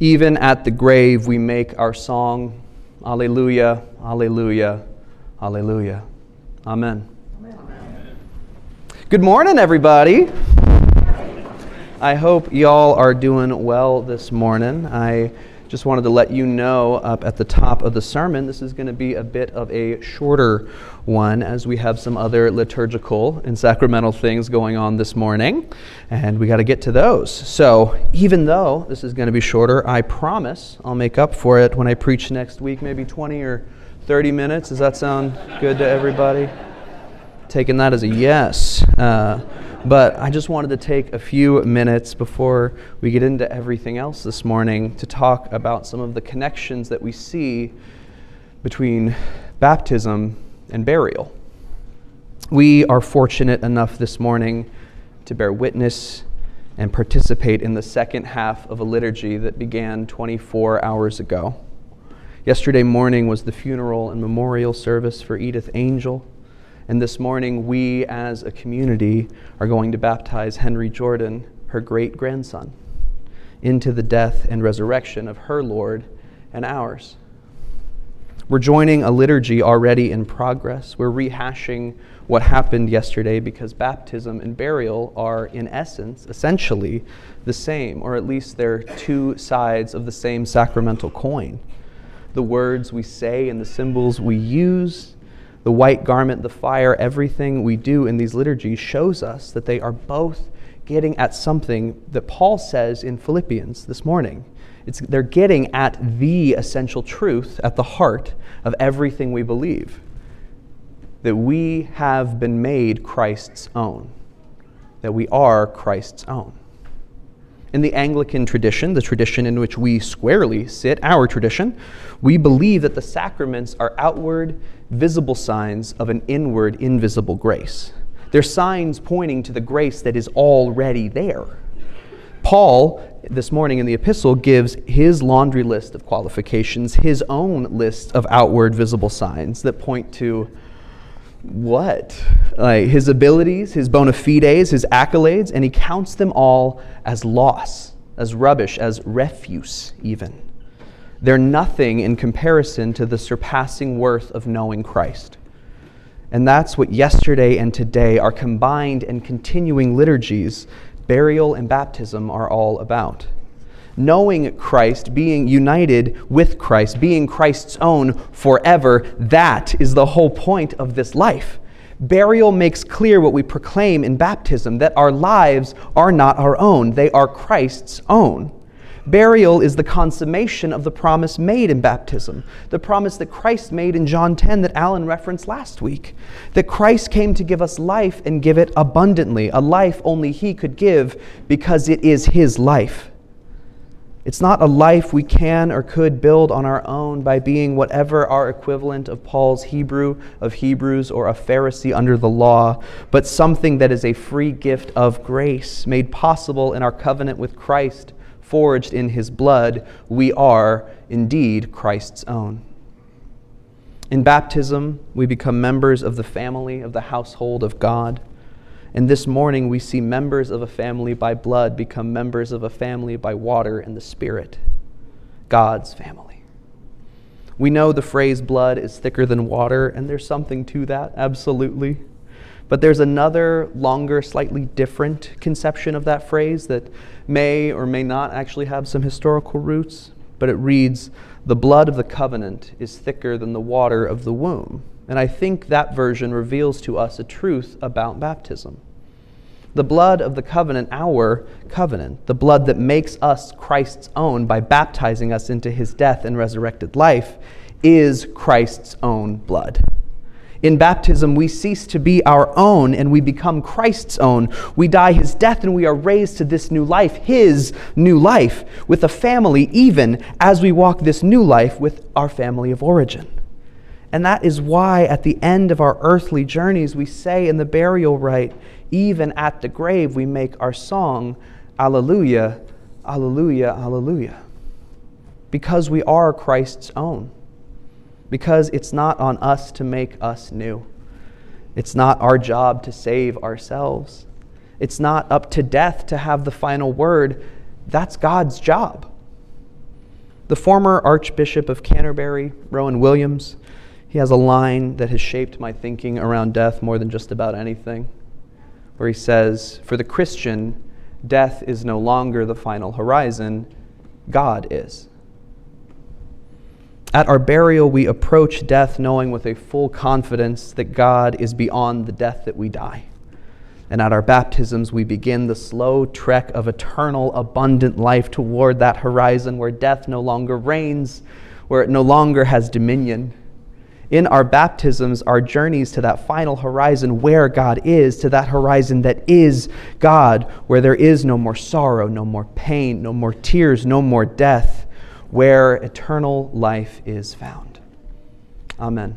Even at the grave, we make our song, Alleluia, Alleluia, Alleluia. Amen. Amen. Good morning, everybody. I hope y'all are doing well this morning. I just wanted to let you know up at the top of the sermon, this is going to be a bit of a shorter one as we have some other liturgical and sacramental things going on this morning, and we got to get to those. So, even though this is going to be shorter, I promise I'll make up for it when I preach next week, maybe 20 or 30 minutes. Does that sound good to everybody? Taking that as a yes. Uh, but I just wanted to take a few minutes before we get into everything else this morning to talk about some of the connections that we see between baptism and burial. We are fortunate enough this morning to bear witness and participate in the second half of a liturgy that began 24 hours ago. Yesterday morning was the funeral and memorial service for Edith Angel. And this morning, we as a community are going to baptize Henry Jordan, her great grandson, into the death and resurrection of her Lord and ours. We're joining a liturgy already in progress. We're rehashing what happened yesterday because baptism and burial are, in essence, essentially the same, or at least they're two sides of the same sacramental coin. The words we say and the symbols we use the white garment, the fire, everything we do in these liturgies shows us that they are both getting at something that Paul says in Philippians this morning. It's, they're getting at the essential truth at the heart of everything we believe that we have been made Christ's own, that we are Christ's own. In the Anglican tradition, the tradition in which we squarely sit, our tradition, we believe that the sacraments are outward, visible signs of an inward, invisible grace. They're signs pointing to the grace that is already there. Paul, this morning in the epistle, gives his laundry list of qualifications, his own list of outward, visible signs that point to what? Like his abilities, his bona fides, his accolades, and he counts them all as loss, as rubbish, as refuse, even. They're nothing in comparison to the surpassing worth of knowing Christ. And that's what yesterday and today, our combined and continuing liturgies, burial and baptism, are all about knowing Christ, being united with Christ, being Christ's own forever, that is the whole point of this life. Burial makes clear what we proclaim in baptism that our lives are not our own, they are Christ's own. Burial is the consummation of the promise made in baptism, the promise that Christ made in John 10 that Alan referenced last week. That Christ came to give us life and give it abundantly, a life only He could give because it is His life. It's not a life we can or could build on our own by being whatever our equivalent of Paul's Hebrew of Hebrews or a Pharisee under the law, but something that is a free gift of grace made possible in our covenant with Christ, forged in his blood. We are indeed Christ's own. In baptism, we become members of the family, of the household of God. And this morning, we see members of a family by blood become members of a family by water and the Spirit, God's family. We know the phrase blood is thicker than water, and there's something to that, absolutely. But there's another, longer, slightly different conception of that phrase that may or may not actually have some historical roots, but it reads, The blood of the covenant is thicker than the water of the womb. And I think that version reveals to us a truth about baptism. The blood of the covenant, our covenant, the blood that makes us Christ's own by baptizing us into his death and resurrected life, is Christ's own blood. In baptism, we cease to be our own and we become Christ's own. We die his death and we are raised to this new life, his new life, with a family, even as we walk this new life with our family of origin. And that is why at the end of our earthly journeys, we say in the burial rite, even at the grave, we make our song, Alleluia, Alleluia, Alleluia. Because we are Christ's own. Because it's not on us to make us new. It's not our job to save ourselves. It's not up to death to have the final word. That's God's job. The former Archbishop of Canterbury, Rowan Williams, he has a line that has shaped my thinking around death more than just about anything, where he says, For the Christian, death is no longer the final horizon, God is. At our burial, we approach death knowing with a full confidence that God is beyond the death that we die. And at our baptisms, we begin the slow trek of eternal, abundant life toward that horizon where death no longer reigns, where it no longer has dominion. In our baptisms, our journeys to that final horizon where God is, to that horizon that is God, where there is no more sorrow, no more pain, no more tears, no more death where eternal life is found. Amen.